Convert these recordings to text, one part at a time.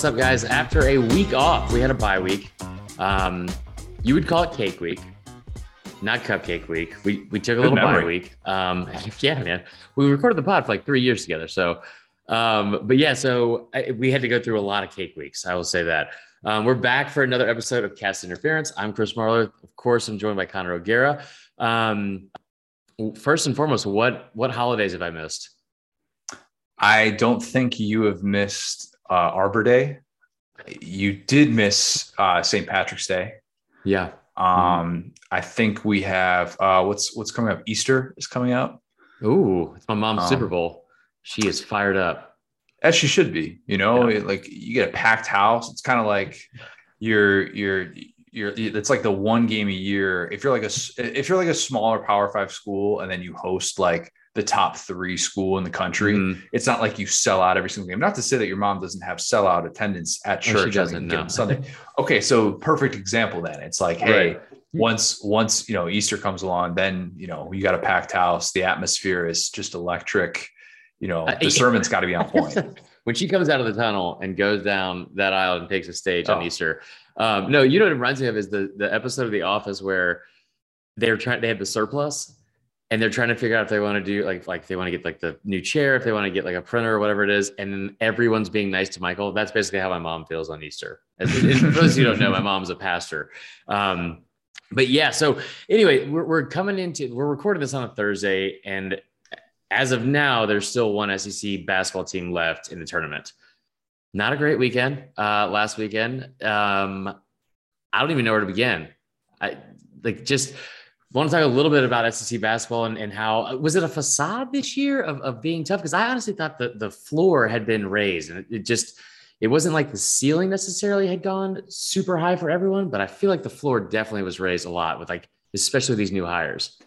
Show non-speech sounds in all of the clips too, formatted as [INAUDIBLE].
what's up, guys? After a week off, we had a bye week. Um, you would call it cake week, not cupcake week. We we took a little bye week. Um, [LAUGHS] yeah, man. We recorded the pod for like three years together. So, um, but yeah, so I, we had to go through a lot of cake weeks. I will say that. Um, we're back for another episode of Cast Interference. I'm Chris Marler. Of course, I'm joined by Connor O'Gara. Um, first and foremost, what what holidays have I missed? I don't think you have missed uh, Arbor Day. You did miss uh, St. Patrick's Day. Yeah. Um, mm-hmm. I think we have uh, what's what's coming up. Easter is coming up. Ooh, it's my mom's um, Super Bowl. She is fired up. As she should be. You know, yeah. like you get a packed house. It's kind of like you're you're you're it's like the one game a year. If you're like a if you're like a smaller Power Five school and then you host like the top three school in the country. Mm-hmm. It's not like you sell out every single game. Not to say that your mom doesn't have sellout attendance at church. Oh, she doesn't no. Sunday. okay, so perfect example. Then it's like, hey, right. once once you know Easter comes along, then you know you got a packed house. The atmosphere is just electric. You know the sermon's got to be on [LAUGHS] point. when she comes out of the tunnel and goes down that aisle and takes a stage oh. on Easter. Um, no, you know what it reminds me of is the the episode of The Office where they're trying they have the surplus and they're trying to figure out if they want to do like like they want to get like the new chair, if they want to get like a printer or whatever it is, and then everyone's being nice to Michael. That's basically how my mom feels on Easter. As, for those you don't know, my mom's a pastor. Um, but yeah, so anyway, we're, we're coming into we're recording this on a Thursday, and as of now, there's still one SEC basketball team left in the tournament. Not a great weekend uh, last weekend. Um, I don't even know where to begin. I like just want to talk a little bit about SEC basketball and, and how uh, was it a facade this year of, of being tough? Because I honestly thought the, the floor had been raised and it, it, just it wasn't like the ceiling necessarily had gone super high for everyone, but I feel like the floor definitely was raised a lot with like especially these new hires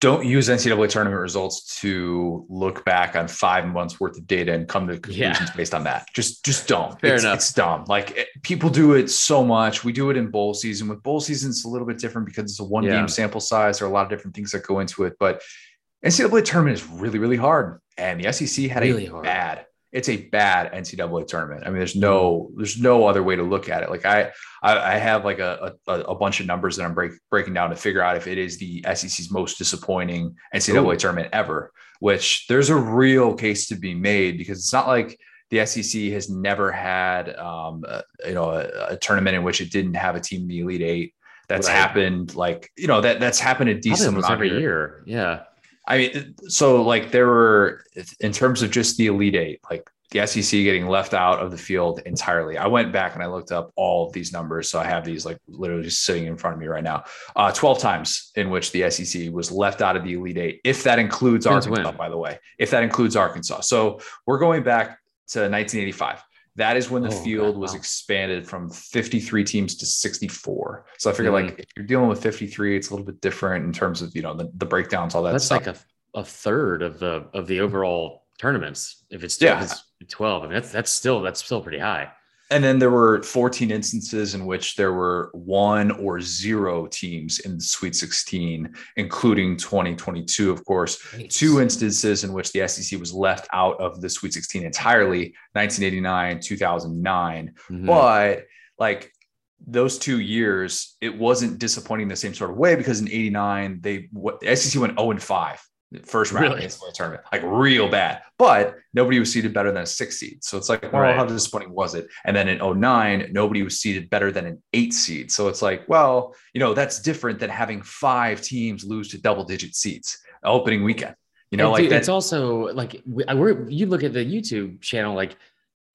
don't use NCAA tournament results to look back on five months worth of data and come to conclusions yeah. based on that. Just, just don't. Fair it's, enough. It's dumb. Like it, people do it so much. We do it in bowl season. With bowl season, it's a little bit different because it's a one yeah. game sample size. There are a lot of different things that go into it. But NCAA tournament is really, really hard. And the SEC had really a hard. bad it's a bad NCAA tournament. I mean, there's no there's no other way to look at it. Like I I, I have like a, a, a bunch of numbers that I'm break, breaking down to figure out if it is the SEC's most disappointing NCAA Ooh. tournament ever. Which there's a real case to be made because it's not like the SEC has never had um, a, you know a, a, tournament in which it didn't have a team in the Elite Eight. That's right. happened like you know that that's happened a decent amount every year. Yeah. I mean, so like there were in terms of just the Elite Eight, like the SEC getting left out of the field entirely. I went back and I looked up all of these numbers. So I have these like literally just sitting in front of me right now. Uh, 12 times in which the SEC was left out of the Elite Eight, if that includes Arkansas, by the way, if that includes Arkansas. So we're going back to 1985. That is when the oh, field wow. was expanded from 53 teams to 64. So I figure mm-hmm. like if you're dealing with 53, it's a little bit different in terms of you know the, the breakdowns, all that. That's stuff. like a, a third of the of the overall tournaments. If it's, yeah. If it's 12, I mean that's that's still that's still pretty high. And then there were 14 instances in which there were one or zero teams in the Sweet 16, including 2022, of course. Nice. Two instances in which the SEC was left out of the Sweet 16 entirely 1989, 2009. Mm-hmm. But like those two years, it wasn't disappointing the same sort of way because in 89, they what the SEC went 0 and 5 first round really? the tournament, like real bad. But nobody was seated better than a six seed. So it's like, well, right. how disappointing was it? And then in 09, nobody was seated better than an eight seed. So it's like, well, you know, that's different than having five teams lose to double digit seats opening weekend. You know, and like dude, it's also like we're you look at the YouTube channel, like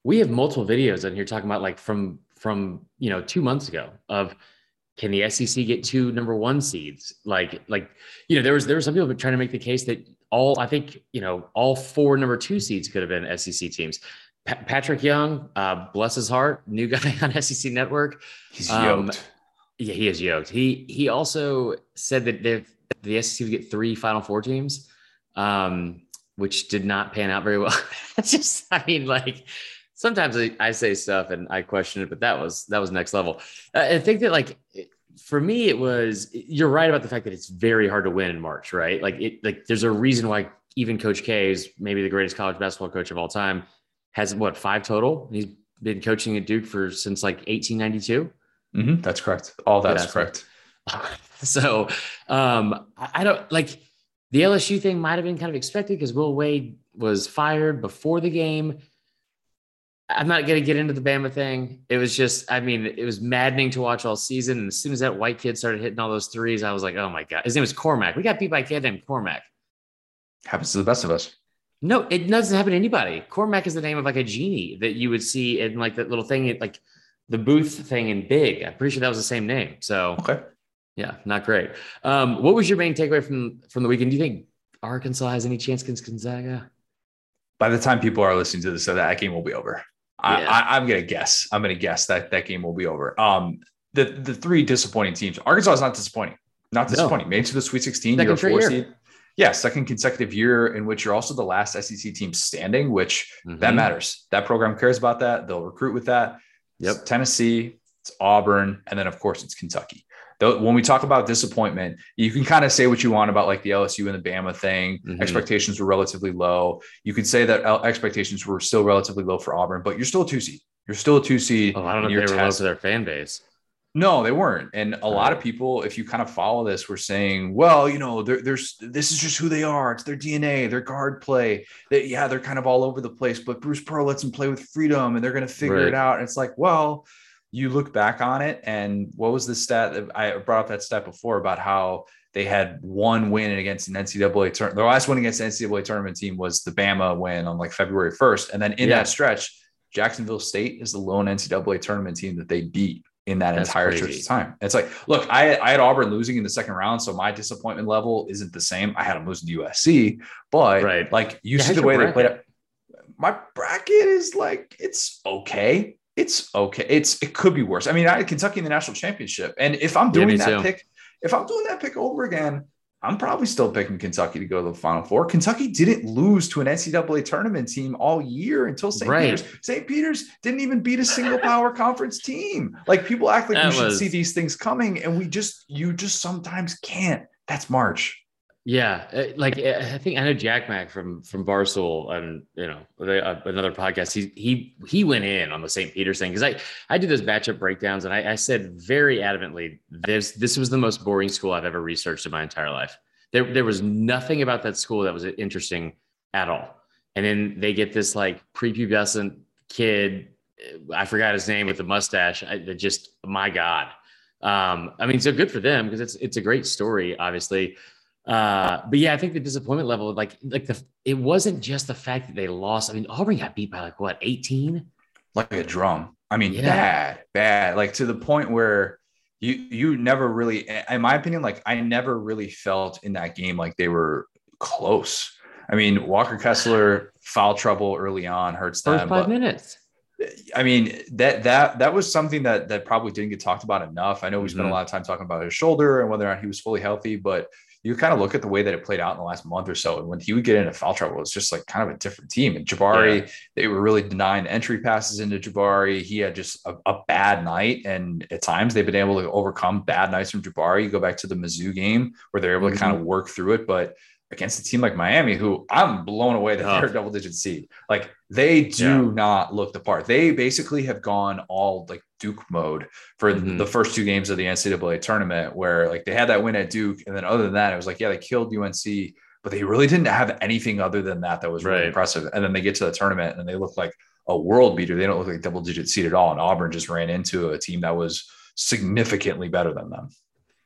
we have multiple videos on here talking about like from from you know two months ago of can the SEC get two number one seeds? Like, like, you know, there was there were some people trying to make the case that all I think, you know, all four number two seeds could have been SEC teams. Pa- Patrick Young, uh, bless his heart, new [LAUGHS] guy on SEC Network. He's um, yoked. Yeah, he is yoked. He he also said that the SEC would get three Final Four teams, um, which did not pan out very well. [LAUGHS] Just, I mean, like sometimes I, I, say stuff and I question it, but that was that was next level. Uh, I think that like for me, it was you're right about the fact that it's very hard to win in March, right? Like it like there's a reason why even Coach K is maybe the greatest college basketball coach of all time has what five total. He's been coaching at Duke for since like 1892. Mm-hmm, that's correct. All that's yeah, correct. [LAUGHS] So um, I don't like the LSU thing might have been kind of expected because Will Wade was fired before the game. I'm not going to get into the Bama thing. It was just, I mean, it was maddening to watch all season. And as soon as that white kid started hitting all those threes, I was like, oh my God. His name was Cormac. We got beat by a kid named Cormac. Happens to the best of us. No, it doesn't happen to anybody. Cormac is the name of like a genie that you would see in like that little thing, like the booth thing in Big. I'm pretty sure that was the same name. So, okay. Yeah, not great. Um, what was your main takeaway from from the weekend? Do you think Arkansas has any chance against Gonzaga? By the time people are listening to this, so that game will be over. Yeah. I, am gonna guess. I'm gonna guess that that game will be over. Um, the the three disappointing teams. Arkansas is not disappointing. Not disappointing. No. Made to the Sweet 16. Second you're four year. seed. Yeah, second consecutive year in which you're also the last SEC team standing, which mm-hmm. that matters. That program cares about that. They'll recruit with that. Yep. It's Tennessee, it's Auburn, and then of course it's Kentucky when we talk about disappointment, you can kind of say what you want about like the LSU and the Bama thing. Mm-hmm. Expectations were relatively low. You could say that expectations were still relatively low for Auburn, but you're still a two seed. You're still a two seed. I don't know if they were low to their fan base. No, they weren't. And a lot of people, if you kind of follow this, were saying, well, you know, there's this is just who they are. It's their DNA, their guard play. They, yeah, they're kind of all over the place, but Bruce Pearl lets them play with freedom and they're going to figure right. it out. And it's like, well, you look back on it and what was the stat I brought up that stat before about how they had one win against an NCAA tournament. Their last win against an NCAA tournament team was the Bama win on like February 1st. And then in yeah. that stretch, Jacksonville State is the lone NCAA tournament team that they beat in that That's entire stretch of time. It's like, look, I, I had Auburn losing in the second round, so my disappointment level isn't the same. I had them losing to USC, but right. like you yeah, see the way bracket? they played it. My bracket is like it's okay it's okay. It's it could be worse. I mean, I had Kentucky in the national championship, and if I'm doing yeah, that too. pick, if I'm doing that pick over again, I'm probably still picking Kentucky to go to the Final Four. Kentucky didn't lose to an NCAA tournament team all year until St. Right. Peter's. St. Peter's didn't even beat a single power [LAUGHS] conference team. Like people act like that we should see these things coming, and we just you just sometimes can't. That's March. Yeah, uh, like uh, I think I know Jack Mack from from Barstool and you know uh, another podcast. He he he went in on the St. Peter's thing because I I do those matchup breakdowns and I, I said very adamantly this this was the most boring school I've ever researched in my entire life. There there was nothing about that school that was interesting at all. And then they get this like prepubescent kid, I forgot his name with the mustache. I, just my God. Um, I mean, so good for them because it's it's a great story, obviously. Uh, but yeah, I think the disappointment level, like, like the, it wasn't just the fact that they lost. I mean, Auburn got beat by like what, 18? Like a drum. I mean, yeah. bad, bad, like to the point where you, you never really, in my opinion, like I never really felt in that game like they were close. I mean, Walker Kessler foul trouble early on hurts them. First five minutes. I mean that that that was something that that probably didn't get talked about enough. I know we spent mm-hmm. a lot of time talking about his shoulder and whether or not he was fully healthy, but you kind of look at the way that it played out in the last month or so. And when he would get into foul trouble, it's just like kind of a different team. And Jabari, yeah. they were really denying entry passes into Jabari. He had just a, a, bad night. And at times they've been able to overcome bad nights from Jabari. You go back to the Mizzou game where they're able mm-hmm. to kind of work through it. But against a team like Miami, who I'm blown away that oh. they're a double digit seed. Like they do yeah. not look the part. They basically have gone all like Duke mode for mm-hmm. the first two games of the NCAA tournament, where like they had that win at Duke, and then other than that, it was like yeah, they killed UNC, but they really didn't have anything other than that that was really right. impressive. And then they get to the tournament and they look like a world beater. They don't look like double digit seed at all. And Auburn just ran into a team that was significantly better than them.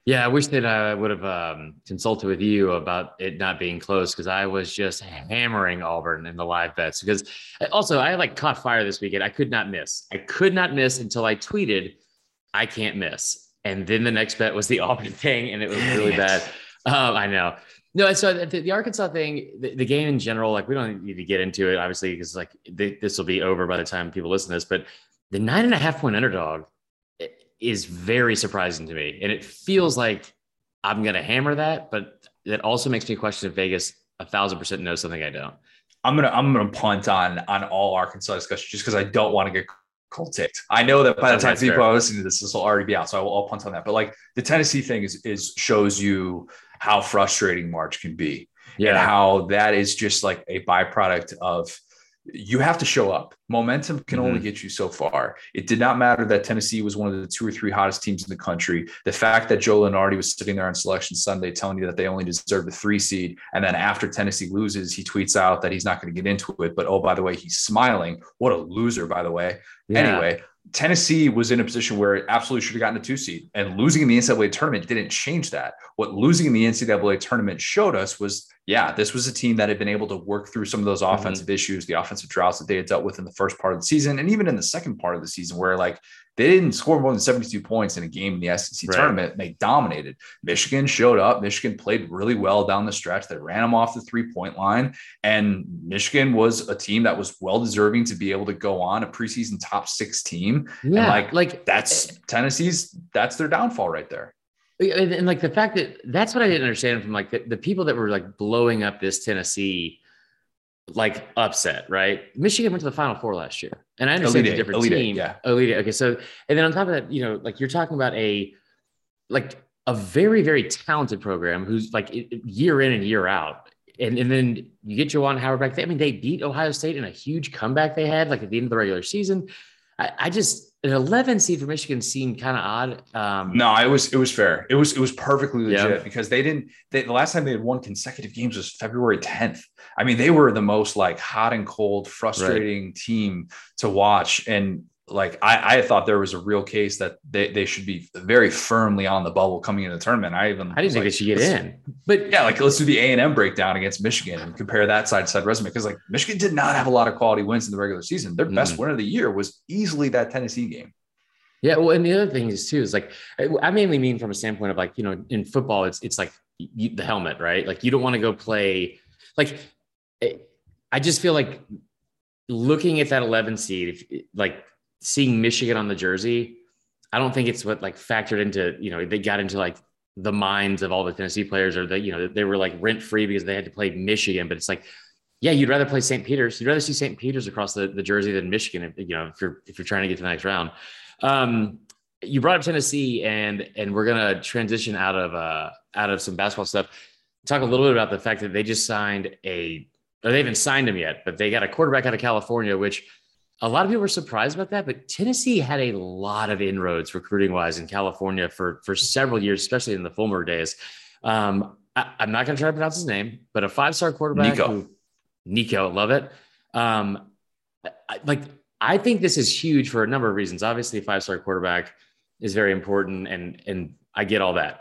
Yeah, I wish that I would have um, consulted with you about it not being close because I was just hammering Auburn in the live bets. Because also, I like caught fire this weekend. I could not miss. I could not miss until I tweeted, "I can't miss." And then the next bet was the [LAUGHS] Auburn thing, and it was really bad. Um, I know. No, so the, the Arkansas thing, the, the, game in general, like we don't need to get into it, obviously, because like this will be over by the time people listen to this. But the nine and a half point underdog is very surprising to me. And it feels like I'm going to hammer that, but that also makes me question if Vegas a thousand percent knows something I don't. I'm gonna I'm gonna punt on on all Arkansas discussion just because I don't want to get cold ticked. I know that by the time people are listening to this, this will already be out, so I will I'll punt on that. But like the Tennessee thing is is shows you how frustrating March can be, yeah, and how that is just like a byproduct of you have to show up. Momentum can mm-hmm. only get you so far. It did not matter that Tennessee was one of the two or three hottest teams in the country. The fact that Joe Lunardi was sitting there on selection Sunday telling you that they only deserve a three seed. And then after Tennessee loses, he tweets out that he's not going to get into it. But oh, by the way, he's smiling. What a loser, by the way. Yeah. Anyway, Tennessee was in a position where it absolutely should have gotten a two seed, and losing in the NCAA tournament didn't change that. What losing in the NCAA tournament showed us was, yeah, this was a team that had been able to work through some of those mm-hmm. offensive mm-hmm. issues, the offensive droughts that they had dealt with in the first part of the season, and even in the second part of the season, where like they didn't score more than 72 points in a game in the SEC right. tournament. They dominated. Michigan showed up. Michigan played really well down the stretch. They ran them off the three point line. And Michigan was a team that was well deserving to be able to go on a preseason top six team. Yeah. And like, like that's eh, Tennessee's, that's their downfall right there. And, and like the fact that that's what I didn't understand from like the, the people that were like blowing up this Tennessee like upset, right? Michigan went to the Final Four last year, and I understand Elite, a different Elite, team. Yeah, Elite. Okay, so and then on top of that, you know, like you're talking about a like a very very talented program who's like year in and year out, and and then you get Juwan Howard back. I mean, they beat Ohio State in a huge comeback they had like at the end of the regular season. I, I just an 11 seed for Michigan seemed kind of odd. Um, no, it was it was fair. It was it was perfectly legit yeah. because they didn't. They, the last time they had won consecutive games was February 10th. I mean, they were the most like hot and cold, frustrating right. team to watch, and like I, I thought there was a real case that they, they should be very firmly on the bubble coming into the tournament. I even I didn't think like, they should get in, but yeah, like let's do the A and M breakdown against Michigan and compare that side to side resume because like Michigan did not have a lot of quality wins in the regular season. Their best mm. win of the year was easily that Tennessee game. Yeah, well, and the other thing is too is like I mainly mean from a standpoint of like you know in football it's it's like you, the helmet right like you don't want to go play like I just feel like looking at that 11 seed if, like seeing Michigan on the jersey, I don't think it's what like factored into, you know, they got into like the minds of all the Tennessee players or that, you know, they were like rent free because they had to play Michigan. But it's like, yeah, you'd rather play St. Peter's. You'd rather see St. Peter's across the, the jersey than Michigan, if, you know, if you're if you're trying to get to the next round. Um, you brought up Tennessee and and we're gonna transition out of uh out of some basketball stuff. Talk a little bit about the fact that they just signed a or they haven't signed him yet, but they got a quarterback out of California, which a lot of people were surprised about that, but Tennessee had a lot of inroads recruiting wise in California for for several years, especially in the Fulmer days. Um, I, am not going to try to pronounce his name, but a five star quarterback, Nico. Who, Nico, love it. Um, I, like I think this is huge for a number of reasons. Obviously, a five star quarterback is very important, and and I get all that.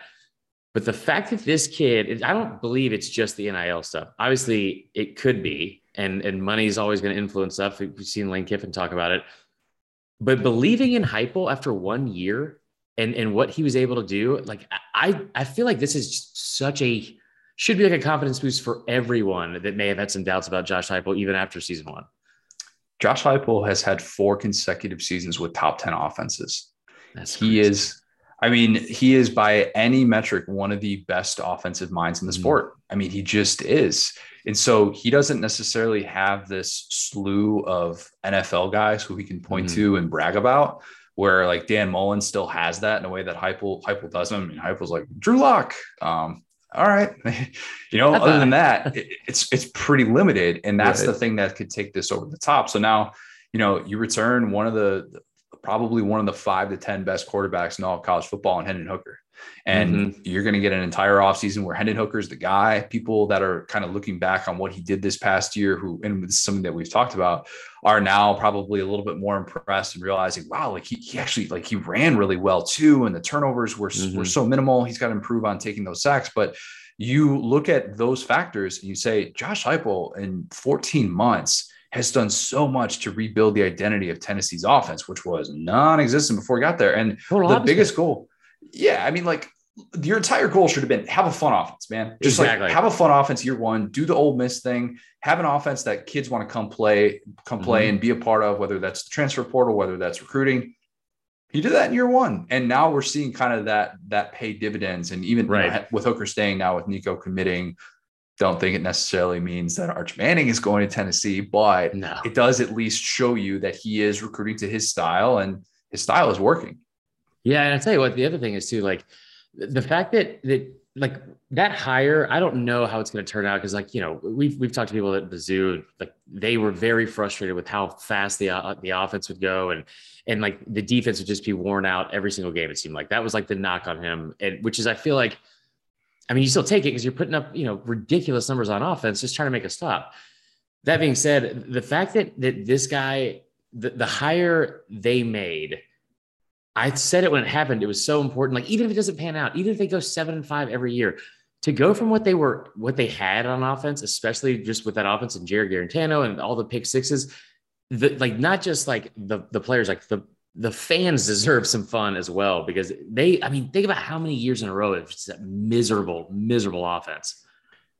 But the fact that this kid, I don't believe it's just the NIL stuff. Obviously, it could be, and and money is always going to influence stuff. We've seen Lane Kiffin talk about it, but believing in Heupel after one year and and what he was able to do, like I I feel like this is such a should be like a confidence boost for everyone that may have had some doubts about Josh Heupel even after season one. Josh Heupel has had four consecutive seasons with top ten offenses. That's he is I mean, he is by any metric one of the best offensive minds in the mm-hmm. sport. I mean, he just is. And so he doesn't necessarily have this slew of NFL guys who he can point mm-hmm. to and brag about, where like Dan Mullen still has that in a way that Heupel, Heupel doesn't. I mean, Heupel's like Drew Lock. Um, all right. [LAUGHS] you know, other than that, it, it's it's pretty limited. And that's right. the thing that could take this over the top. So now, you know, you return one of the probably one of the five to 10 best quarterbacks in all of college football and Hendon Hooker. And mm-hmm. you're going to get an entire offseason where Hendon Hooker is the guy. People that are kind of looking back on what he did this past year, who, and this is something that we've talked about, are now probably a little bit more impressed and realizing, wow, like he, he actually, like he ran really well too. And the turnovers were, mm-hmm. were so minimal. He's got to improve on taking those sacks. But you look at those factors and you say, Josh Heupel in 14 months, has done so much to rebuild the identity of Tennessee's offense, which was non-existent before he got there. And Total the opposite. biggest goal, yeah, I mean, like your entire goal should have been have a fun offense, man. Just exactly. like have a fun offense year one, do the Ole Miss thing, have an offense that kids want to come play, come play mm-hmm. and be a part of, whether that's the transfer portal, whether that's recruiting. He did that in year one, and now we're seeing kind of that that pay dividends. And even right. you know, with Hooker staying now, with Nico committing, don't think it necessarily means that Arch Manning is going to Tennessee, but no. it does at least show you that he is recruiting to his style and his style is working. Yeah, and I'll tell you what, the other thing is too, like the fact that that like that hire, I don't know how it's going to turn out because, like you know, we've we've talked to people at the zoo, like they were very frustrated with how fast the uh, the offense would go, and and like the defense would just be worn out every single game. It seemed like that was like the knock on him, and which is I feel like, I mean, you still take it because you're putting up you know ridiculous numbers on offense, just trying to make a stop. That being said, the fact that that this guy, the, the hire they made I said it when it happened. It was so important. Like even if it doesn't pan out, even if they go seven and five every year, to go from what they were, what they had on offense, especially just with that offense and Jarrett Guarantano and all the pick sixes, the, like not just like the the players, like the the fans deserve some fun as well because they, I mean, think about how many years in a row it's that miserable, miserable offense.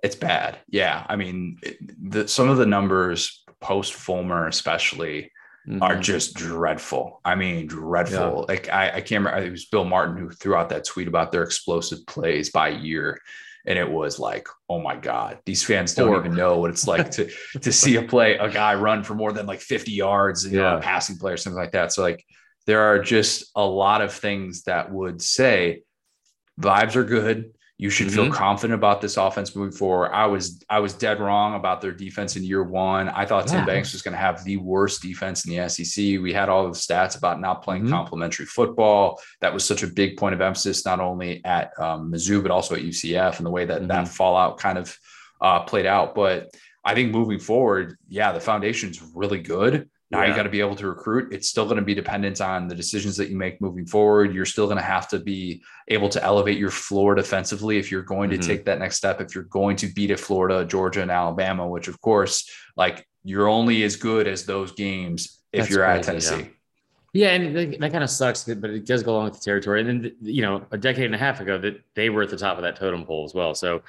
It's bad. Yeah. I mean, the, some of the numbers post Fulmer, especially, mm-hmm. are just dreadful. I mean, dreadful. Yeah. Like I, I can't remember. It was Bill Martin who threw out that tweet about their explosive plays by year. And it was like, oh my God, these fans don't or, even know what it's like to to see a play, a guy run for more than like 50 yards, you yeah. know, a passing play or something like that. So like there are just a lot of things that would say vibes are good. You should mm-hmm. feel confident about this offense moving forward. I was I was dead wrong about their defense in year one. I thought yeah. Tim Banks was going to have the worst defense in the SEC. We had all the stats about not playing mm-hmm. complementary football. That was such a big point of emphasis, not only at um, Mizzou but also at UCF, and the way that mm-hmm. that fallout kind of uh, played out. But I think moving forward, yeah, the foundation's really good. Now yeah. you got to be able to recruit. It's still going to be dependent on the decisions that you make moving forward. You're still going to have to be able to elevate your floor defensively if you're going to mm-hmm. take that next step. If you're going to beat a Florida, Georgia, and Alabama, which of course, like you're only as good as those games if That's you're crazy, at Tennessee. Yeah. yeah and that kind of sucks, but it does go along with the territory. And then, you know, a decade and a half ago, that they were at the top of that totem pole as well. So,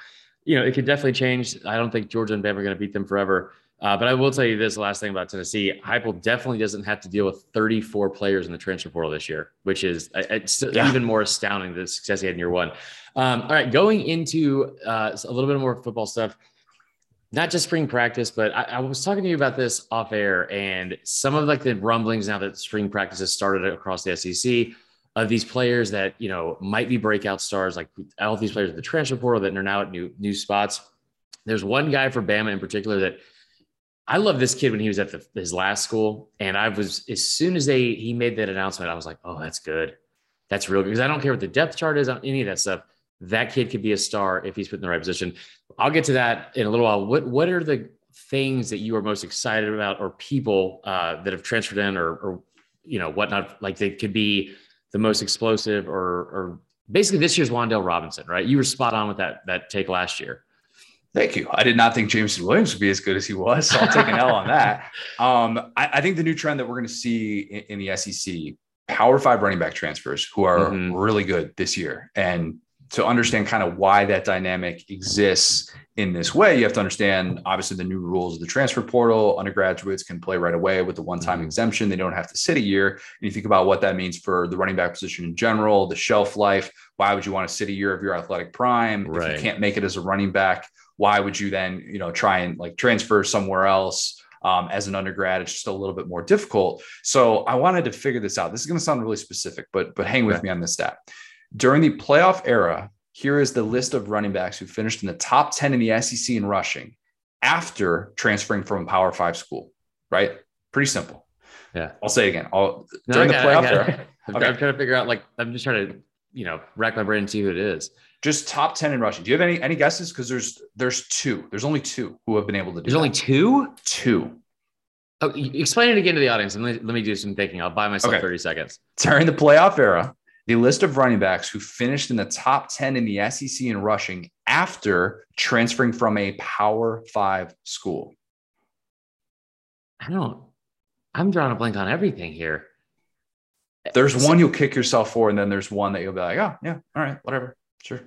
you know, it could definitely change. I don't think Georgia and Bama are going to beat them forever. Uh, but I will tell you this last thing about Tennessee. Heupel definitely doesn't have to deal with 34 players in the transfer portal this year, which is uh, it's yeah. even more astounding than the success he had in year one. Um, all right, going into uh, a little bit more football stuff, not just spring practice, but I, I, was talking to you about this off air and some of like the rumblings now that spring practice has started across the SEC of these players that, you know, might be breakout stars, like all these players in the transfer portal that are now at new, new spots. There's one guy for Bama in particular that – I love this kid when he was at the, his last school, and I was as soon as they he made that announcement, I was like, oh, that's good, that's real good because I don't care what the depth chart is on any of that stuff. That kid could be a star if he's put in the right position. I'll get to that in a little while. What what are the things that you are most excited about, or people uh, that have transferred in, or, or you know whatnot, like they could be the most explosive, or or basically this year's Wan'Dale Robinson, right? You were spot on with that that take last year. Thank you. I did not think Jameson Williams would be as good as he was, so I'll take an L on that. [LAUGHS] Um, I, I, think the new trend that we're going to see in, in, the SEC, Power Five running back transfers who are mm-hmm. really good this year, and to understand kind of why that dynamic exists in this way, you have to understand obviously the new rules of the transfer portal. Undergraduates can play right away with the one-time mm-hmm. exemption; they don't have to sit a year. And you think about what that means for the running back position in general, the shelf life. Why would you want to sit a year of your athletic prime right. if you can't make it as a running back? Why would you then you know try and like transfer somewhere else um, as an undergrad? It's just a little bit more difficult. So i wanted to figure this out. This is going to sound really specific but but hang with me on this stat. During the playoff era here is the list of running backs who finished in the top 10 in the sec in rushing after transferring from a power five school right? Pretty simple. Yeah. I'll say it again. I'll, no, during the playoff era. [LAUGHS] I'm, okay. I'm trying to figure out like i'm just trying to you know rack my brain and see who it is just top 10 in rushing. Do you have any any guesses? Because there's there's two. There's only two who have been able to do There's that. only two? Two. Oh, explain it again to the audience and let, let me do some thinking. I'll buy myself okay. 30 seconds. During the playoff era, the list of running backs who finished in the top 10 in the SEC in rushing after transferring from a power five school. I don't, I'm drawing a blank on everything here. There's one you'll kick yourself for, and then there's one that you'll be like, oh, yeah, all right, whatever. Sure.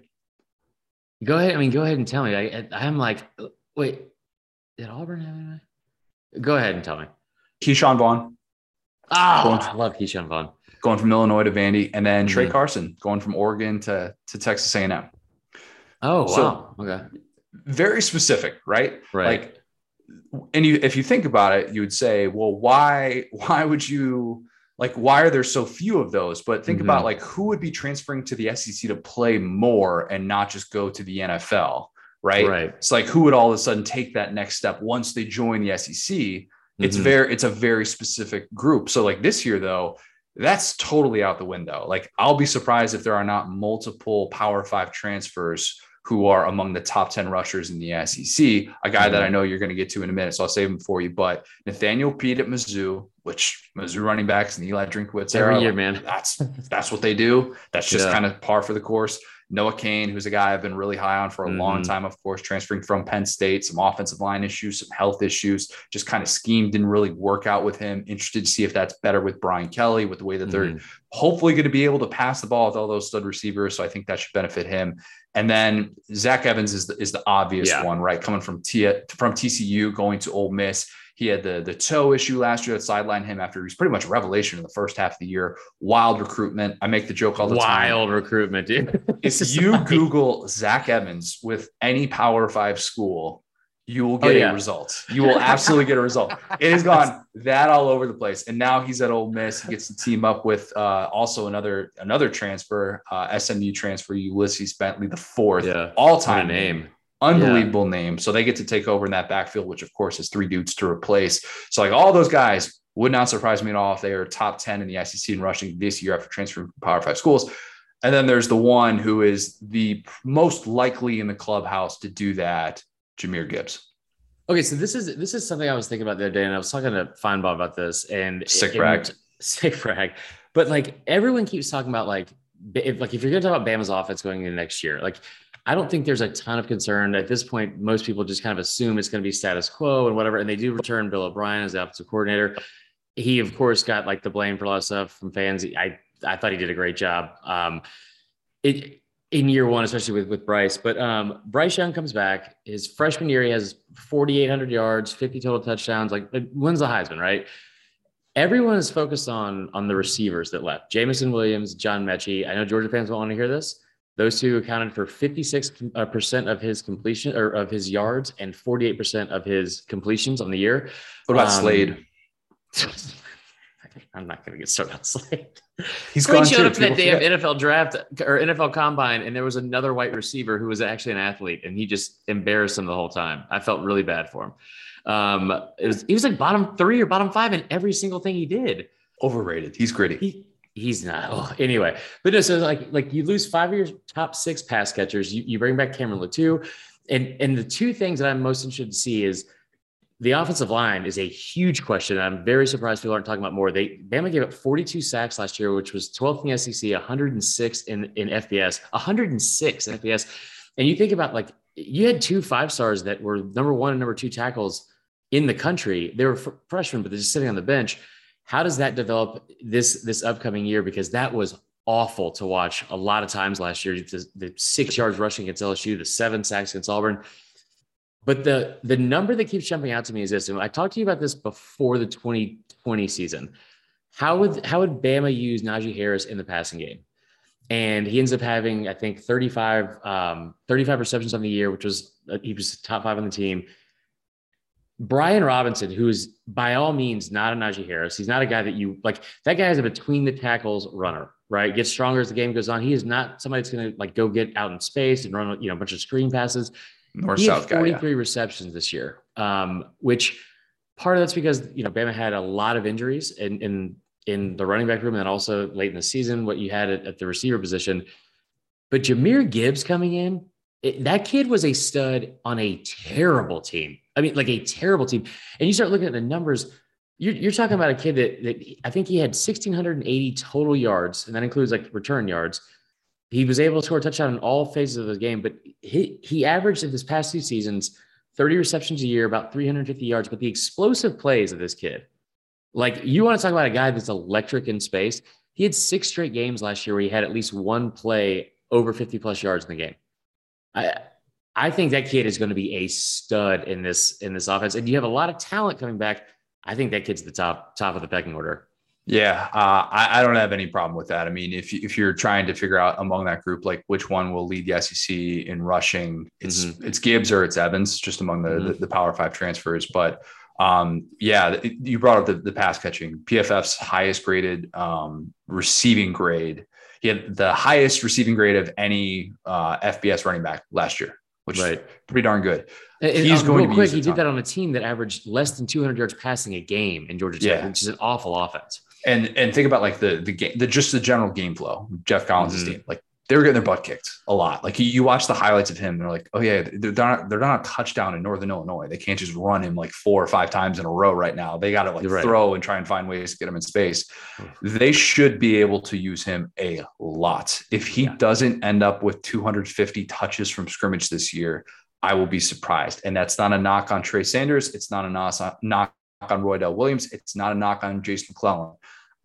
Go ahead. I mean, go ahead and tell me. I, I'm like, wait, did Auburn have any? Go ahead and tell me. Ke'Shawn Vaughn. Oh, going, I love Ke'Shawn Vaughn. Going from Illinois to Vandy, and then mm-hmm. Tra Carson going from Oregon to, to Texas A&M. Oh, so, wow. Okay. Very specific, right? Right. Like, and you, if you think about it, you would say, well, why, why would you like why are there so few of those? But think mm-hmm. about like who would be transferring to the SEC to play more and not just go to the NFL, right? Right. It's like who would all of a sudden take that next step once they join the SEC? It's mm-hmm. very it's a very specific group. So like this year though, that's totally out the window. Like I'll be surprised if there are not multiple Power 5 transfers who are among the top 10 rushers in the SEC, a guy mm-hmm. that I know you're going to get to in a minute. So I'll save him for you. But Nathaniel Peat at Mizzou, which Mizzou running backs and Eli Drinkwitz every year, man. That's that's what they do. That's just yeah. kind of par for the course. Noah Cain, who's a guy I've been really high on for a mm-hmm. long time, of course, transferring from Penn State, some offensive line issues, some health issues, just kind of scheme didn't really work out with him. Interested to see if that's better with Brian Kelly, with the way that mm-hmm. they're hopefully going to be able to pass the ball with all those stud receivers. So I think that should benefit him. And then Zach Evans is the, is the obvious yeah. one, right? Coming from T from TCU, going to Ole Miss. He had the the toe issue last year that sidelined him after he was pretty much revelation in the first half of the year. Wild recruitment. I make the joke all the Wild time. Wild recruitment, dude. [LAUGHS] if you Google Zach Evans with any Power Five school, you will get oh, yeah. a result. You will absolutely get a result. It has gone [LAUGHS] that all over the place, and now he's at Ole Miss. He gets to team up with uh, also another another transfer, uh, SMU transfer, Ulysses Bentley, the fourth yeah. all time name. Unbelievable yeah. name. So they get to take over in that backfield, which of course is three dudes to replace. So like all those guys would not surprise me at all if they are top 10 in the SEC in rushing this year after transferring from Power Five schools. And then there's the one who is the most likely in the clubhouse to do that, Jahmyr Gibbs. Okay, so this is this is something I was thinking about the other day, and I was talking to Finebaum about this, and sick brag, [LAUGHS] sick brag. But like everyone keeps talking about like if like if you're going to talk about Bama's offense going into next year, like I don't think there's a ton of concern at this point. Most people just kind of assume it's going to be status quo and whatever. And they do return Bill O'Brien as the offensive coordinator. He, of course, got like the blame for a lot of stuff from fans. I I thought he did a great job. Um, it in year one, especially with with Bryce. But um, Bryce Young comes back. His freshman year, he has 4,800 yards, 50 total touchdowns. Like wins the Heisman, right? Everyone is focused on on the receivers that left. Jameson Williams, John Metchie. I know Georgia fans won't want to hear this. Those two accounted for 56% of his completion or of his yards and 48% of his completions on the year. What about um, Slade? [LAUGHS] I'm not going to get started on [LAUGHS] Slade. He's Slade showed up that day of NFL draft or NFL combine, and there was another white receiver who was actually an athlete, and he just embarrassed him the whole time. I felt really bad for him. Um, it was he was like bottom three or bottom five in every single thing he did. Overrated. He's gritty. He, he's not. Oh, anyway, but no, so like like you lose five of your top six pass catchers. You, you bring back Cameron Latu, and and the two things that I'm most interested to see is the offensive line is a huge question. I'm very surprised people aren't talking about more. They Bama gave up 42 sacks last year, which was 12th in the SEC, 106 in in FBS, 106 in FBS. And you think about like you had two five stars that were number one and number two tackles in the country. They were freshmen, but they're just sitting on the bench. How does that develop this this upcoming year? Because that was awful to watch a lot of times last year. The, the six yards rushing against LSU, the seven sacks against Auburn. But the the number that keeps jumping out to me is this, and I talked to you about this before the 2020 season. How would how would Bama use Najee Harris in the passing game? And he ends up having, I think, 35, um, 35 receptions on the year, which was uh, he was top five on the team. Brian Robinson, who is by all means not a Najee Harris, he's not a guy that you like. That guy is a between the tackles runner, right? Gets stronger as the game goes on. He is not somebody that's going to like go get out in space and run, you know, a bunch of screen passes. North he South had 43 guy, yeah. receptions this year, um, which part of that's because you know Bama had a lot of injuries in in in the running back room and also late in the season what you had at, at the receiver position. But Jahmyr Gibbs coming in, it, that kid was a stud on a terrible team. I mean, like a terrible team. And you start looking at the numbers. You're, you're talking about a kid that, that I think he had 1,680 total yards, and that includes like return yards. He was able to score a touchdown in all phases of the game, but he, he averaged in this past two seasons 30 receptions a year, about 350 yards. But the explosive plays of this kid, like you want to talk about a guy that's electric in space. He had six straight games last year where he had at least one play over 50 plus yards in the game. I I think that kid is going to be a stud in this in this offense, and you have a lot of talent coming back. I think that kid's the top top of the pecking order. Yeah, uh, I, I, don't have any problem with that. I mean, if if you're trying to figure out among that group, like which one will lead the SEC in rushing, it's mm-hmm. it's Gibbs or it's Evans, just among the, mm-hmm. the, the Power Five transfers. But Um, yeah, you brought up the, the pass catching. PFF's highest graded um, receiving grade. He had the highest receiving grade of any uh, FBS running back last year, which right. is pretty darn good. And, He's um, going real quick. He did that on a team that averaged less than 200 yards passing a game in Georgia Tech, yeah. which is an awful offense. And and think about like the the game, the just the general game flow. Geoff Collins' mm-hmm. team, like they were getting their butt kicked a lot. Like you, you watch the highlights of him, and they're like, oh yeah, they're not they're not a touchdown in Northern Illinois. They can't just run him like four or five times in a row right now. They got to like right. throw and try and find ways to get him in space. They should be able to use him a lot. If he yeah. doesn't end up with 250 touches from scrimmage this year, I will be surprised. And that's not a knock on Trey Sanders. It's not a knock on Roydell Williams. It's not a knock on Jason McClellan.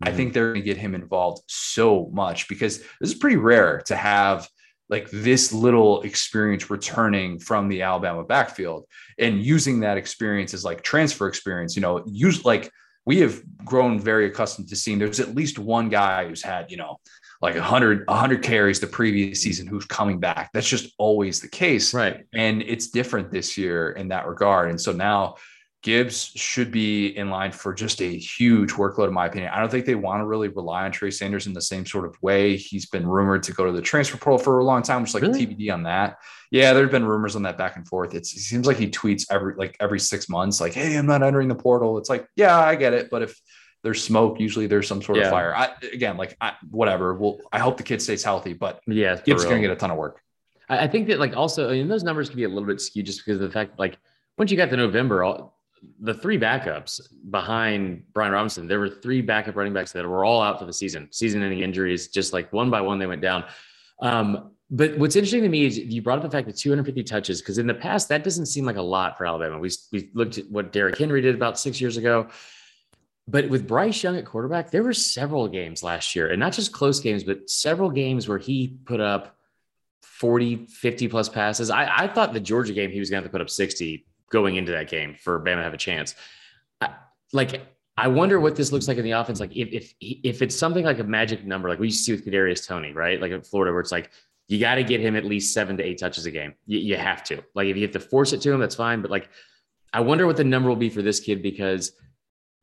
Mm-hmm. I think they're going to get him involved so much because this is pretty rare to have like this little experience returning from the Alabama backfield and using that experience as like transfer experience. You know, use like we have grown very accustomed to seeing there's at least one guy who's had, you know, like 100 100 carries the previous season who's coming back that's just always the case right and it's different this year in that regard and so now Gibbs should be in line for just a huge workload, in my opinion. I don't think they want to really rely on Trey Sanders in the same sort of way. He's been rumored to go to the transfer portal for a long time, which is like really? TBD on that. Yeah, there have been rumors on that back and forth. It's, it seems like he tweets every like every six months, like, "Hey, I'm not entering the portal." It's like, yeah, I get it, but if there's smoke, usually there's some sort yeah. of fire. I, again, like I, whatever. Well, I hope the kid stays healthy, but yeah, Gibbs going to get a ton of work. I think that like also, I mean, those numbers can be a little bit skewed just because of the fact like once you got to November, all the three backups behind Brian Robinson, there were three backup running backs that were all out for the season, season ending injuries, just like one by one they went down. Um, but what's interesting to me is you brought up the fact that 250 touches, because in the past, that doesn't seem like a lot for Alabama. We, we looked at what Derrick Henry did about six years ago. But with Bryce Young at quarterback, there were several games last year, and not just close games, but several games where he put up 40, 50 plus passes. I, I thought the Georgia game, he was going to have to put up 60 going into that game for Bama to have a chance. I, like, I wonder what this looks like in the offense. Like, if if if it's something like a magic number, like we used to see with Kadarius Toney, right? Like in Florida, where it's like you got to get him at least seven to eight touches a game. You, you have to. Like, if you have to force it to him, that's fine. But like, I wonder what the number will be for this kid because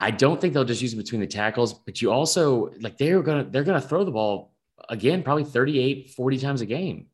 I don't think they'll just use him between the tackles. But you also like they're gonna they're gonna throw the ball again probably 38 40 times a game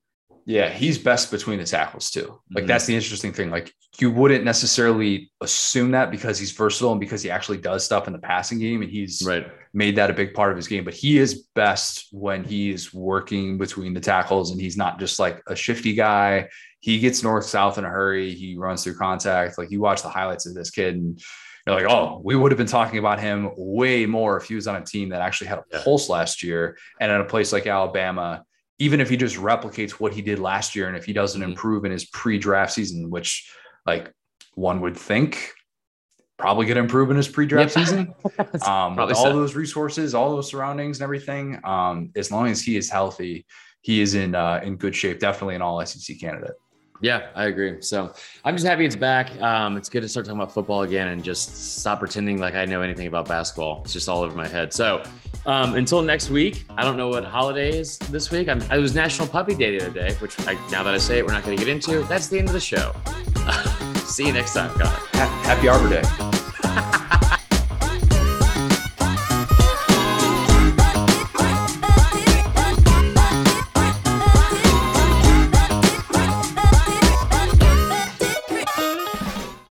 yeah, he's best between the tackles too. Like mm-hmm. that's the interesting thing. Like you wouldn't necessarily assume that because he's versatile and because he actually does stuff in the passing game and he's right. made that a big part of his game. But he is best when he's working between the tackles and he's not just like a shifty guy. He gets north south in a hurry. He runs through contact. Like you watch the highlights of this kid and you're like, oh, we would have been talking about him way more if he was on a team that actually had a pulse last year and at a place like Alabama even if he just replicates what he did last year and if he doesn't mm-hmm. improve in his pre-draft season which like one would think probably going to improve in his pre-draft yep. season [LAUGHS] um, with all so. those resources all those surroundings and everything um, as long as he is healthy he is in uh, in good shape definitely an all sec candidate yeah, I agree. So I'm just happy it's back. Um, it's good to start talking about football again and just stop pretending like I know anything about basketball. It's just all over my head. So um, until next week, I don't know what holiday is this week. I'm, it was National Puppy Day the other day, which I, now that I say it, we're not going to get into. That's the end of the show. [LAUGHS] See you next time. Happy Arbor Day.